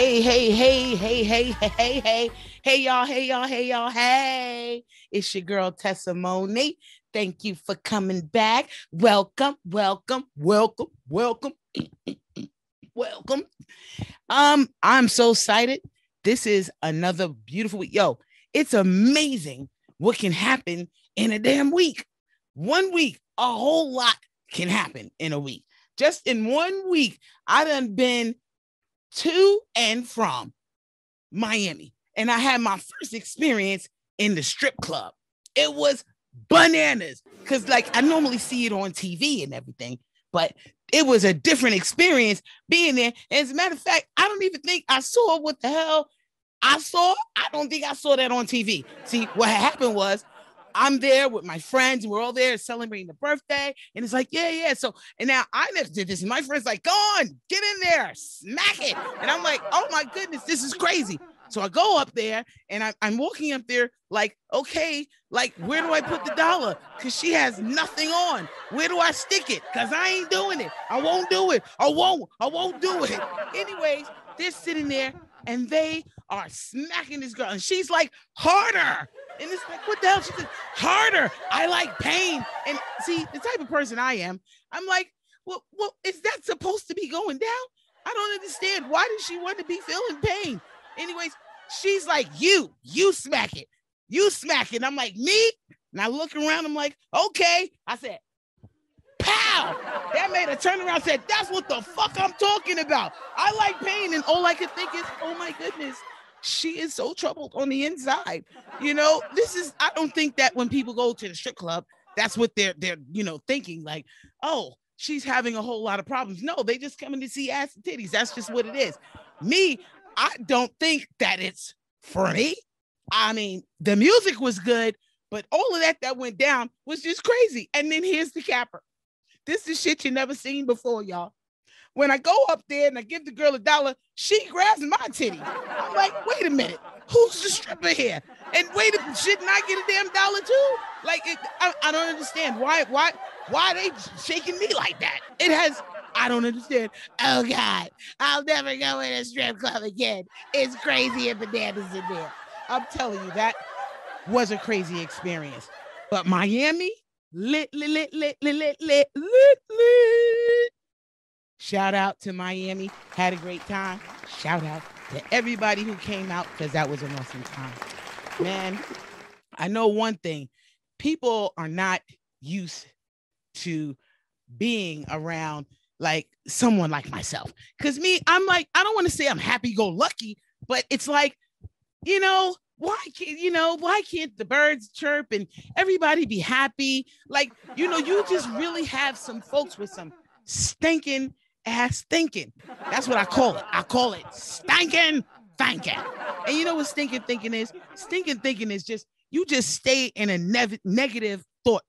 Hey, hey, hey, hey, hey, hey, hey, hey, hey, y'all, hey, y'all, hey, y'all, hey. It's your girl Tesa Monie. Thank you for coming back. Welcome, welcome, welcome, welcome, welcome. Um, I'm so excited. This is another beautiful week. Yo, it's amazing what can happen in a damn week. One week, a whole lot can happen in a week. Just in one week, I done been to and from Miami. And I had my first experience in the strip club. It was bananas because, like, I normally see it on TV and everything, but it was a different experience being there. As a matter of fact, I don't even think I saw what the hell I saw. I don't think I saw that on TV. See, what happened was I'm there with my friends. and We're all there celebrating the birthday. And it's like, yeah, yeah. So, and now I never did this. My friend's like, go on, get in there, smack it. And I'm like, oh my goodness, this is crazy. So I go up there and I, I'm walking up there like, okay, like, where do I put the dollar? Because she has nothing on. Where do I stick it? Because I ain't doing it. I won't do it. I won't. I won't do it. Anyways, they're sitting there and they are smacking this girl. And she's like, harder. And it's like, what the hell? She said, harder. I like pain. And see, the type of person I am, I'm like, well, well, is that supposed to be going down? I don't understand. Why does she want to be feeling pain? Anyways, she's like, you, you smack it. You smack it. I'm like, me? And I look around, I'm like, okay. I said, pow. That made her turn around said, that's what the fuck I'm talking about. I like pain. And all I could think is, oh my goodness, she is so troubled on the inside. You know, this is, I don't think that when people go to the strip club, that's what they're, they're, you know, thinking like, oh, she's having a whole lot of problems. No, they just coming to see ass and titties. That's just what it is. Me, I don't think that it's for me. I mean, the music was good, but all of that that went down was just crazy. And then here's the capper. This is shit you never seen before, y'all. When I go up there and I give the girl a dollar, she grabs my titty. I'm like, wait a minute, who's the stripper here? And wait, a, shouldn't I get a damn dollar too? Like, it, I, I don't understand why, why, why are they shaking me like that? It has I don't understand. Oh God, I'll never go in a strip club again. It's crazy and bananas in there. I'm telling you, that was a crazy experience. But Miami, lit, lit, lit, lit, lit, lit, lit, lit, lit. Shout out to Miami. Had a great time. Shout out to everybody who came out because that was an awesome time. Man, I know one thing people are not used to being around like someone like myself. Cause me, I'm like, I don't want to say I'm happy go lucky, but it's like, you know, why can't you know why can't the birds chirp and everybody be happy? Like, you know, you just really have some folks with some stinking ass thinking. That's what I call it. I call it stinking thinking. And you know what stinking thinking is? Stinking thinking is just you just stay in a ne- negative thought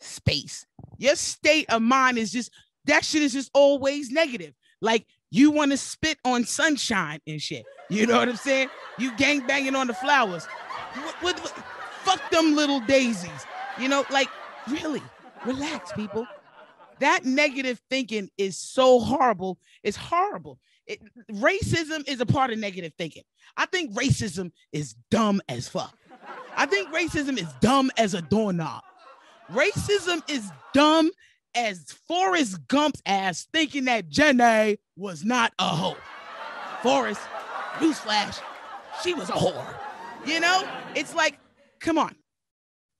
space. Your state of mind is just that shit is just always negative. Like you want to spit on sunshine and shit. You know what I'm saying? You gang banging on the flowers. What, what, what, fuck them little daisies. You know, like really, relax, people. That negative thinking is so horrible. It's horrible. It, racism is a part of negative thinking. I think racism is dumb as fuck. I think racism is dumb as a doorknob. Racism is dumb as Forrest Gump's ass thinking that Jenny was not a hoe. Forrest, newsflash, she was a whore. You know, it's like, come on.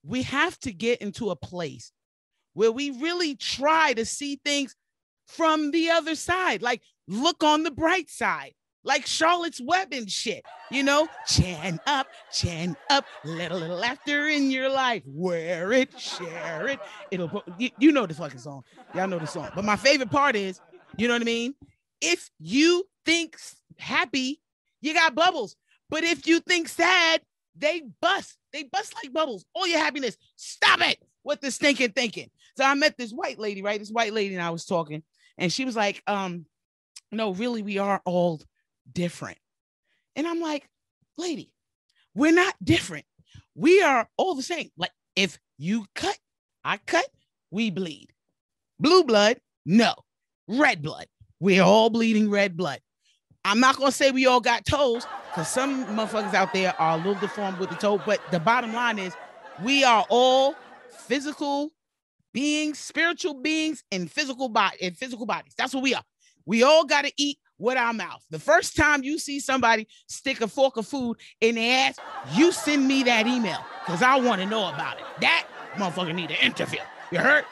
We have to get into a place where we really try to see things from the other side. Like, look on the bright side like Charlotte's Web and shit. You know, chin up, chin up, little little laughter in your life. Wear it, share it. It'll you, you know the fucking song. Y'all know the song. But my favorite part is, you know what I mean? If you think happy, you got bubbles. But if you think sad, they bust. They bust like bubbles. All your happiness. Stop it with the stinking thinking. So I met this white lady, right? This white lady, and I was talking, and she was like, um, no, really, we are all different. And I'm like, lady, we're not different. We are all the same. Like if you cut, I cut, we bleed. Blue blood, no. Red blood, we're all bleeding red blood. I'm not gonna say we all got toes, because some motherfuckers out there are a little deformed with the toe. But the bottom line is, we are all physical beings, spiritual beings, in physical body in physical bodies. That's what we are. We all got to eat with our mouth. The first time you see somebody stick a fork of food in their ass, you send me that email because I want to know about it. That motherfucker need to interview. You heard?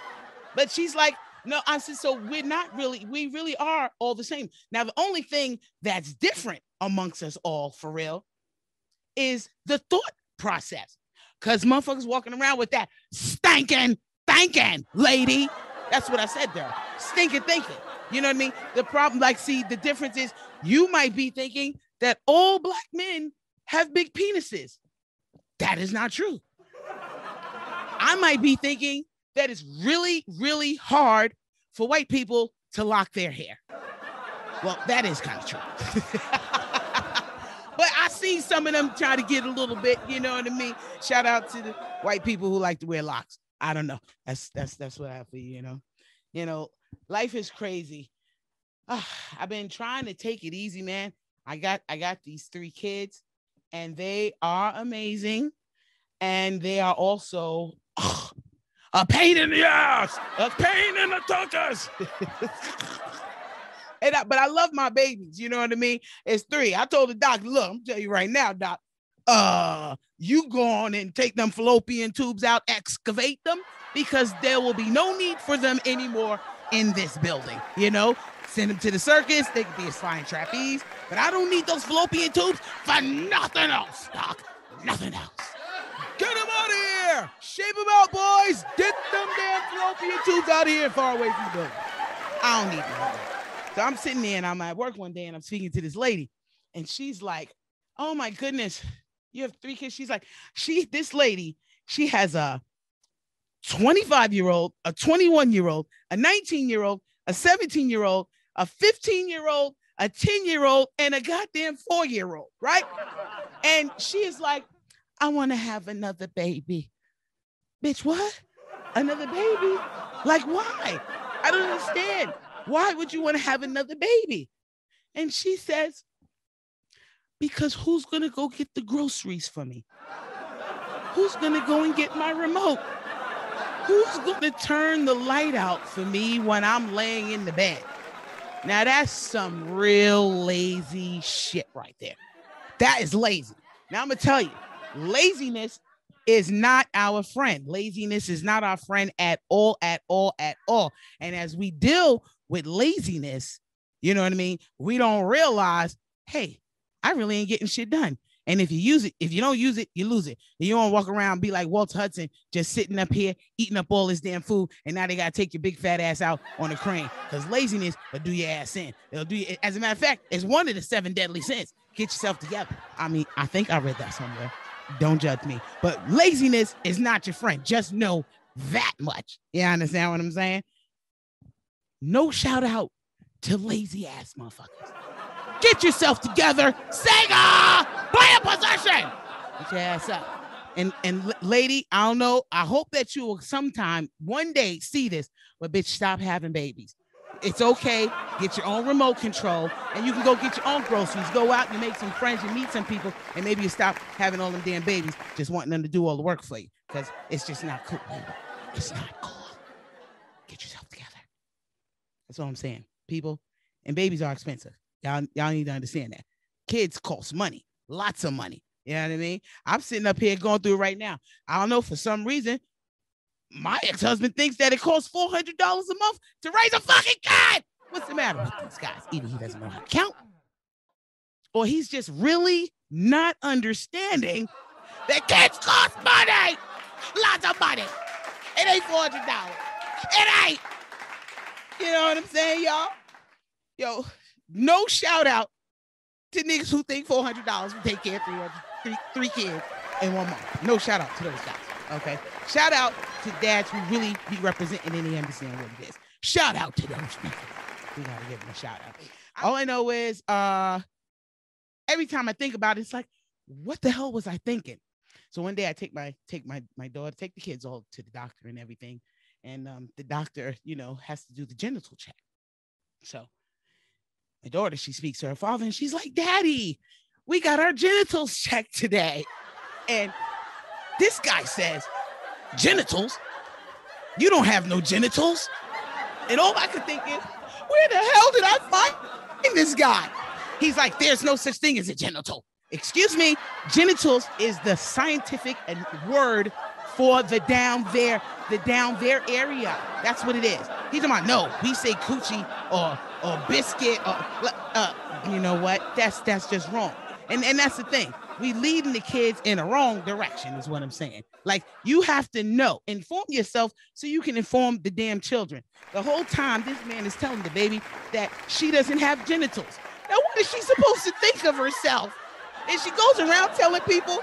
But she's like, no, I said, so we're not really, we really are all the same. Now, the only thing that's different amongst us all for real is the thought process. Cause motherfuckers walking around with that stinking, thinking, lady. That's what I said there. Stinking thinking. You know what I mean? The problem, like, see, the difference is you might be thinking that all black men have big penises. That is not true. I might be thinking that it's really, really hard for white people to lock their hair. Well, that is kind of true. but I see some of them try to get a little bit, you know what I mean? Shout out to the white people who like to wear locks. I don't know. That's that's that's what I have for you, you know. You know, life is crazy. Uh, I've been trying to take it easy, man. I got I got these three kids, and they are amazing, and they are also uh, a pain in the ass, a pain in the tuckers. and I, but I love my babies. You know what I mean? It's three. I told the doc, look, I'm telling you right now, doc. Uh, you go on and take them fallopian tubes out, excavate them, because there will be no need for them anymore in this building. You know, send them to the circus. They could be a flying trapeze, but I don't need those fallopian tubes for nothing else, doc. Nothing else. Get them out of here! Shape them out, boys! Get them damn fallopian tubes out of here far away from the building. I don't need them. So I'm sitting there and I'm at work one day and I'm speaking to this lady, and she's like, Oh my goodness, you have three kids. She's like, she, this lady, she has a 25 year old, a 21 year old, a 19 year old, a 17 year old, a 15 year old, a 10 year old, and a goddamn four year old, right? And she is like, I want to have another baby. Bitch, what? Another baby? Like, why? I don't understand. Why would you want to have another baby? And she says, because who's going to go get the groceries for me? Who's going to go and get my remote? Who's going to turn the light out for me when I'm laying in the bed? Now, that's some real lazy shit right there. That is lazy. Now, I'm going to tell you, laziness is not our friend. Laziness is not our friend at all, at all, at all. And as we deal with laziness, you know what I mean? We don't realize, hey, I really ain't getting shit done. And if you use it, if you don't use it, you lose it. And you don't walk around be like Walter Hudson, just sitting up here eating up all this damn food, and now they gotta take your big fat ass out on a crane. Because laziness will do your ass in. It'll do you, as a matter of fact, it's one of the seven deadly sins. Get yourself together. I mean, I think I read that somewhere. Don't judge me. But laziness is not your friend. Just know that much. You understand what I'm saying? No shout out to lazy ass motherfuckers. Get yourself together. Sega, play a possession. Get your ass up. And and lady, I don't know. I hope that you will sometime one day see this, but bitch, stop having babies. It's okay. Get your own remote control, and you can go get your own groceries. Go out, you make some friends, you meet some people, and maybe you stop having all them damn babies, just wanting them to do all the work for you, because it's just not cool. It's not cool. Get yourself together. That's all I'm saying, people. And babies are expensive. Y'all, y'all need to understand that. Kids cost money, lots of money. You know what I mean? I'm sitting up here going through right now. I don't know for some reason, my ex-husband thinks that it costs four hundred dollars a month to raise a fucking kid. What's the matter with these guys? Either he doesn't know how to count, or he's just really not understanding that kids cost money, lots of money. It ain't four hundred dollars. It ain't. You know what I'm saying, y'all? Yo, no shout out to niggas who think four hundred dollars will take care of three, three, kids in one month. No shout out to those guys. Okay. Shout out to dads who really be representing and they understand what it is. Shout out to those people. We gotta give them a shout out. All I know is uh every time I think about it, it's like, what the hell was I thinking? So one day I take my take my my daughter, take the kids all to the doctor and everything. And um, the doctor, you know, has to do the genital check. So My daughter, she speaks to her father and she's like, Daddy, we got our genitals checked today. And this guy says, Genitals? You don't have no genitals. And all I could think is, where the hell did I find this guy? He's like, there's no such thing as a genital. Excuse me, genitals is the scientific word for the down there, the down there area. That's what it is. He's about no. We say coochie or or biscuit or uh, you know what? That's that's just wrong. And and that's the thing. We leading the kids in a wrong direction is what I'm saying. Like you have to know, inform yourself so you can inform the damn children. The whole time this man is telling the baby that she doesn't have genitals. Now what is she supposed to think of herself? And she goes around telling people,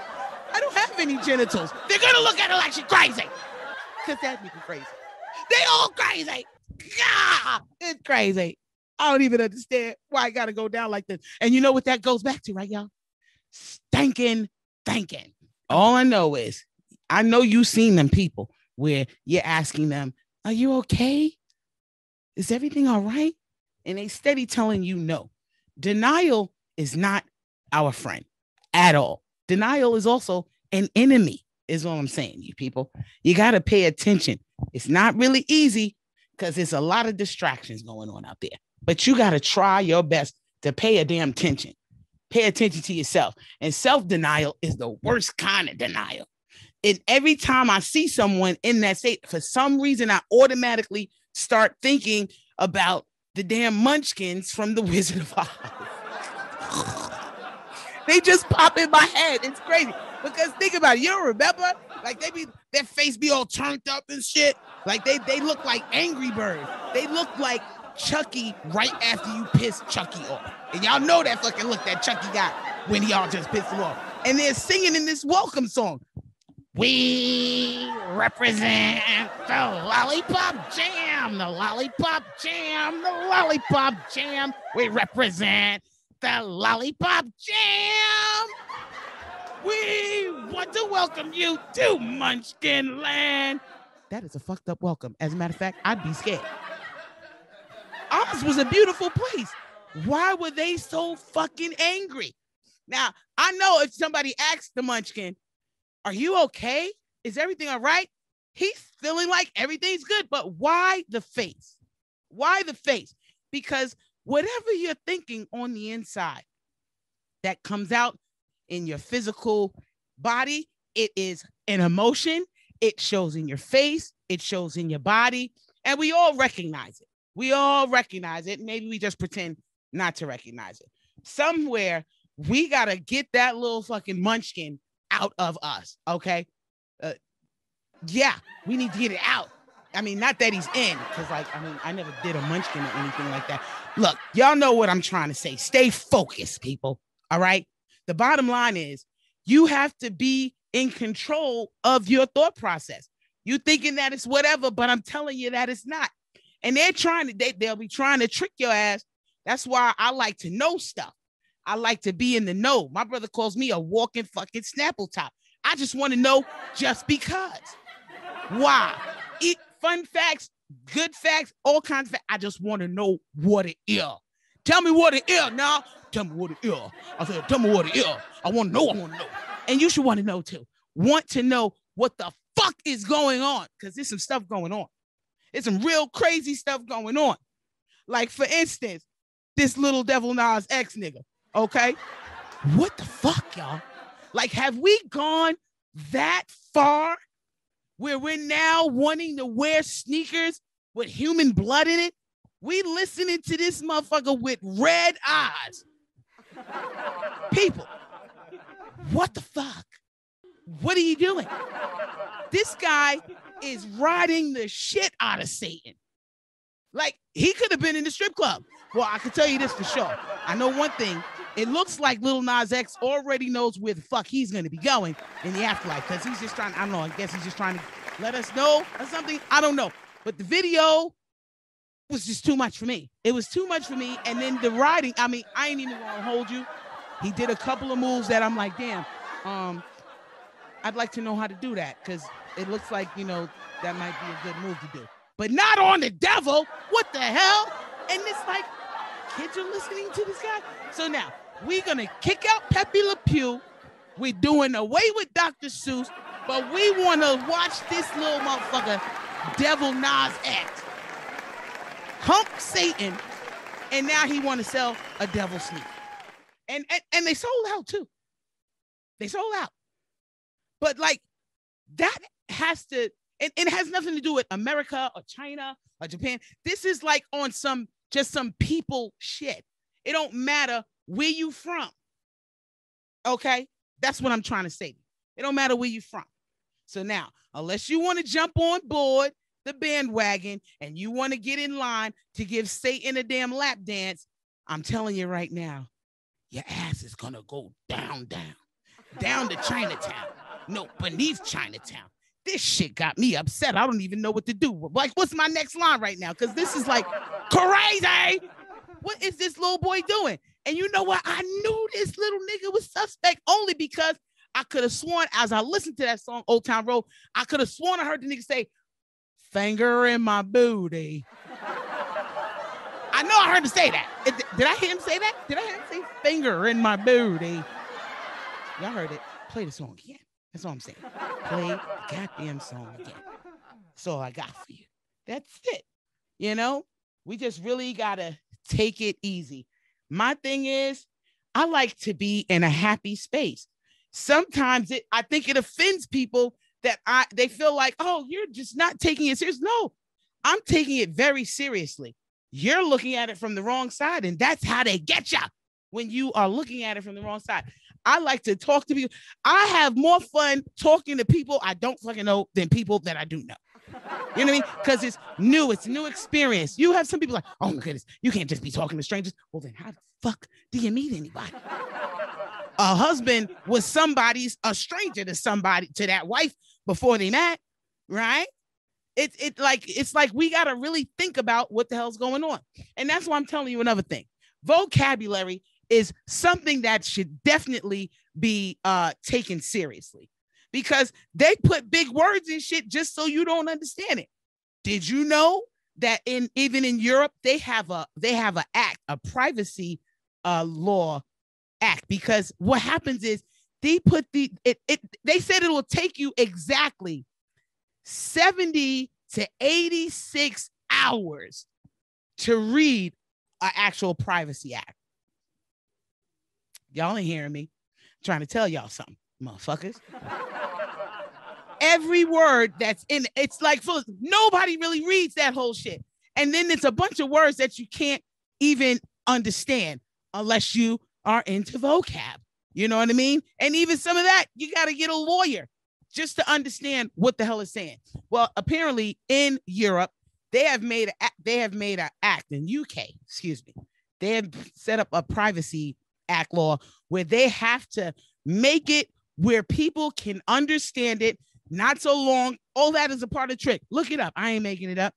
I don't have any genitals. They're gonna look at her like she's crazy. Cause that nigga crazy. They all crazy. Yeah, it's crazy. I don't even understand why I gotta go down like this. And you know what that goes back to, right, y'all? Stinking thinking. All I know is I know you've seen them people where you're asking them, Are you okay? Is everything all right? And they steady telling you no. Denial is not our friend at all. Denial is also an enemy, is what I'm saying, you people. You got to pay attention. It's not really easy because there's a lot of distractions going on out there, but you got to try your best to pay a damn attention. Pay attention to yourself. And self denial is the worst kind of denial. And every time I see someone in that state, for some reason, I automatically start thinking about the damn munchkins from the Wizard of Oz. They just pop in my head. It's crazy. Because think about it, you don't remember? Like they be their face be all turned up and shit. Like they they look like Angry birds. They look like Chucky right after you piss Chucky off. And y'all know that fucking look that Chucky got when he all just pissed him off. And they're singing in this welcome song. We represent the lollipop jam, the lollipop jam, the lollipop jam. We represent the Lollipop Jam. We want to welcome you to Munchkin Land. That is a fucked up welcome. As a matter of fact, I'd be scared. Oz was a beautiful place. Why were they so fucking angry? Now, I know if somebody asks the Munchkin, Are you okay? Is everything all right? He's feeling like everything's good, but why the face? Why the face? Because whatever you're thinking on the inside that comes out in your physical body, it is an emotion. It shows in your face, it shows in your body, and we all recognize it. We all recognize it. Maybe we just pretend not to recognize it. Somewhere we got to get that little fucking munchkin out of us. Okay. Uh, yeah, we need to get it out. I mean, not that he's in, because like, I mean, I never did a munchkin or anything like that. Look, y'all know what I'm trying to say. Stay focused, people. All right. The bottom line is you have to be in control of your thought process. You thinking that it's whatever, but I'm telling you that it's not. And they're trying to, they, they'll be trying to trick your ass. That's why I like to know stuff. I like to be in the know. My brother calls me a walking fucking Snapple top. I just want to know just because. Why? It, fun facts, good facts, all kinds of facts. I just want to know what it is. Tell me what it is now. Tell me what it is. I said, tell me what it is. I want to know. I want to know. And you should want to know too. Want to know what the fuck is going on because there's some stuff going on. There's some real crazy stuff going on. Like, for instance, this little devil Nas X nigga. Okay. What the fuck, y'all? Like, have we gone that far where we're now wanting to wear sneakers with human blood in it. We listening to this motherfucker with red eyes. People, what the fuck? What are you doing? This guy is riding the shit out of Satan. Like he could have been in the strip club. Well, I can tell you this for sure. I know one thing. It looks like Little Nas X already knows where the fuck he's gonna be going in the afterlife because he's just trying. I don't know. I guess he's just trying to let us know or something. I don't know. But the video was just too much for me. It was too much for me. And then the riding. I mean, I ain't even gonna hold you. He did a couple of moves that I'm like, damn, um, I'd like to know how to do that because it looks like, you know, that might be a good move to do. But not on the devil. What the hell? And it's like, kids are listening to this guy. So now we're gonna kick out Pepe Le Pew. We're doing away with Dr. Seuss, but we want to watch this little motherfucker, Devil Nas X, hump Satan, and now he want to sell a devil sneaker. And, and and they sold out too. They sold out. But like that has to, and, and it has nothing to do with America or China or Japan. This is like on some just some people shit. It don't matter where you from. Okay? That's what I'm trying to say. It don't matter where you from. So now, unless you want to jump on board the bandwagon and you want to get in line to give Satan a damn lap dance, I'm telling you right now, your ass is gonna go down, down, down to Chinatown. No, beneath Chinatown. This shit got me upset. I don't even know what to do. Like, what's my next line right now? Because this is like crazy. What is this little boy doing? And you know what? I knew this little nigga was suspect only because I could have sworn as I listened to that song, Old Town Road, I could have sworn I heard the nigga say, finger in my booty. I know I heard him say that. Did I hear him say that? Did I hear him say finger in my booty? Y'all heard it. Play the song again. That's all I'm saying. Play the goddamn song again. That's all I got for you. That's it. You know, we just really gotta take it easy. My thing is, I like to be in a happy space. Sometimes it, I think it offends people that I they feel like, oh, you're just not taking it serious. No, I'm taking it very seriously. You're looking at it from the wrong side, and that's how they get you when you are looking at it from the wrong side. I like to talk to people. I have more fun talking to people I don't fucking know than people that I do know. You know what I mean? Because it's new, it's a new experience. You have some people like, oh my goodness, you can't just be talking to strangers. Well, then how the fuck do you meet anybody? a husband was somebody's a stranger to somebody to that wife before they met, right? It's it like it's like we gotta really think about what the hell's going on. And that's why I'm telling you another thing. Vocabulary is something that should definitely be uh taken seriously because they put big words in shit just so you don't understand it. Did you know that in even in Europe they have a they have an act, a privacy uh law act because what happens is they put the it, it they said it will take you exactly 70 to 86 hours to read an actual privacy act. Y'all ain't hearing me. I'm trying to tell y'all something, motherfuckers. Every word that's in it's like full, nobody really reads that whole shit. And then it's a bunch of words that you can't even understand unless you are into vocab. You know what I mean? And even some of that, you got to get a lawyer just to understand what the hell is saying. Well, apparently in Europe, they have made a, they have made an act in UK, excuse me. They have set up a privacy act law where they have to make it where people can understand it, not so long. All that is a part of trick. Look it up. I ain't making it up.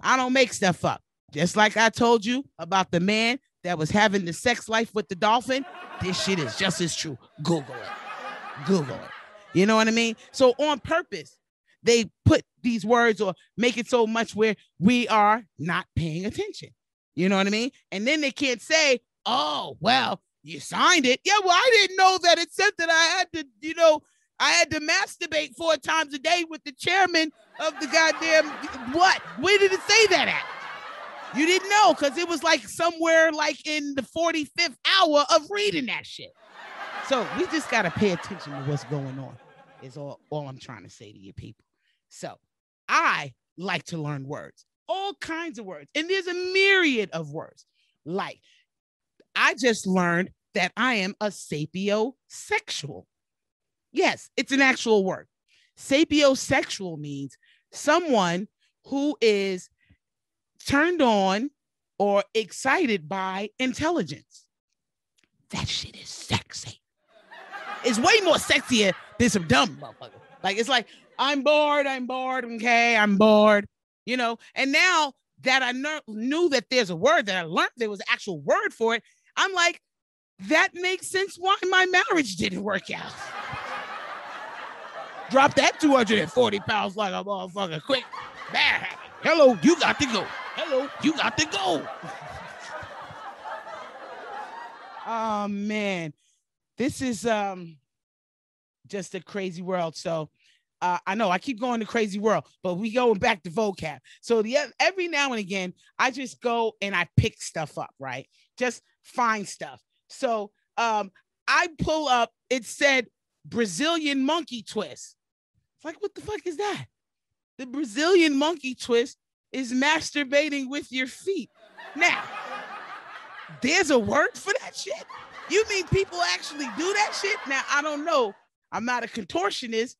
I don't make stuff up. Just like I told you about the man that was having the sex life with the dolphin, this shit is just as true. Google it. Google it. You know what I mean? So on purpose, they put these words or make it so much where we are not paying attention. You know what I mean? And then they can't say, oh, well, you signed it. Yeah, well, I didn't know that it said that I had to, you know, I had to masturbate four times a day with the chairman of the goddamn what? Where did it say that at? You didn't know because it was like somewhere like in the 45th hour of reading that shit. So we just got to pay attention to what's going on, is all, all I'm trying to say to you people. So I like to learn words, all kinds of words. And there's a myriad of words. Like I just learned that I am a sapiosexual. Yes, it's an actual word. Sapiosexual means someone who is turned on or excited by intelligence. That shit is sexy. It's way more sexier than some dumb motherfucker. Like it's like, I'm bored, I'm bored, okay, I'm bored, you know. And now that I kn- knew that there's a word that I learned there was an actual word for it, I'm like, that makes sense why my marriage didn't work out. Drop that 240 pounds like a motherfucker quick. Bad Hello, you got to go. Hello, you got to go. Oh man, this is um just a crazy world. So uh, I know I keep going to crazy world, but we going back to vocab. So the every now and again, I just go and I pick stuff up, right? Just find stuff. So um, I pull up. It said Brazilian monkey twist. It's like, what the fuck is that? The Brazilian monkey twist is masturbating with your feet. Now, there's a word for that shit. You mean people actually do that shit? Now, I don't know. I'm not a contortionist,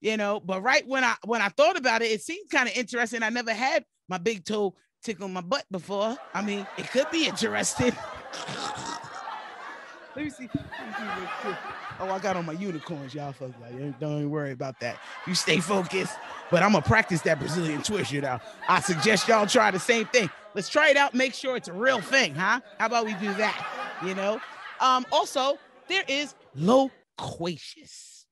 you know, but right when I when I thought about it, it seemed kind of interesting. I never had my big toe tickle my butt before. I mean, it could be interesting. Let me see. Oh, I got on my unicorns, y'all. Fuck like, don't even worry about that. You stay focused. But I'm gonna practice that Brazilian twist, you know. I suggest y'all try the same thing. Let's try it out. Make sure it's a real thing, huh? How about we do that? You know. Um. Also, there is loquacious.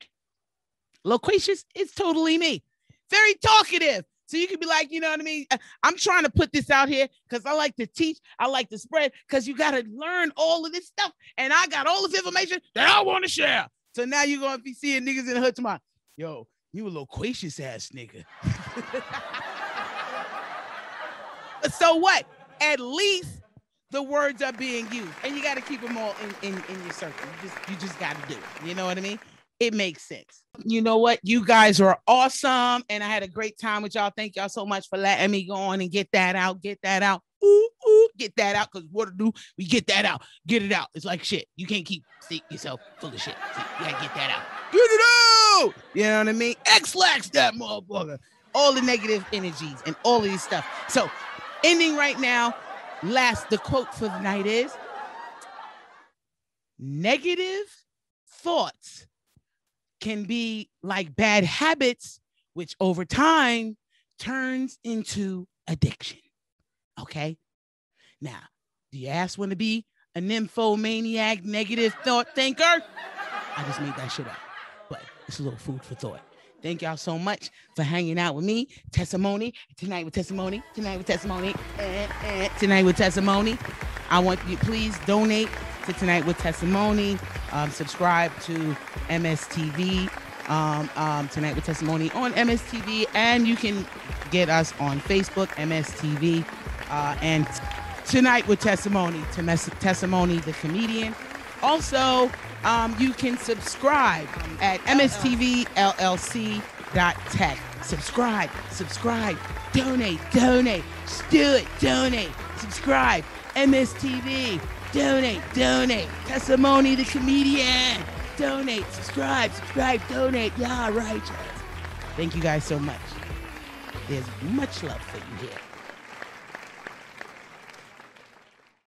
Loquacious is totally me. Very talkative. So you could be like, you know what I mean? Uh, I'm trying to put this out here because I like to teach, I like to spread, because you got to learn all of this stuff. And I got all this information that I want to share. So now you're gonna be seeing niggas in the hood tomorrow. Yo, you a loquacious ass nigga. so what? At least the words are being used, and you got to keep them all in, in, in your circle. You just you just got to do it. You know what I mean? It makes sense. You know what? You guys are awesome. And I had a great time with y'all. Thank y'all so much for letting me go on and get that out. Get that out. Ooh, ooh, get that out. Because what to do? We get that out. Get it out. It's like shit. You can't keep see, yourself full of shit. See, you gotta get that out. Get it out. You know what I mean? Ex-Lax that motherfucker. All the negative energies and all of this stuff. So, ending right now. Last, the quote for the night is negative thoughts can be like bad habits, which over time turns into addiction. Okay. Now, do you ask want to be a nymphomaniac, negative thought thinker? I just made that shit up, but it's a little food for thought. Thank y'all so much for hanging out with me. Tesa Monie tonight with Tesa Monie. Tonight with Tesa Monie. And, and tonight with Tesa Monie. I want you please donate to Tonight with Tesa Monie. Um, subscribe to MSTV um, um, Tonight with Tesa Monie on MSTV, and you can get us on Facebook, MSTV, uh, and Tonight with Tesa Monie, to Tesa Monie the comedian. Also, um, you can subscribe at mstvllc.tech. Subscribe, subscribe, donate, donate, do it, donate, subscribe, MSTV. Donate, donate. Tesa Monie the comedian. Donate, subscribe, subscribe, donate. Yeah, right. Thank you guys so much. There's much love for you here.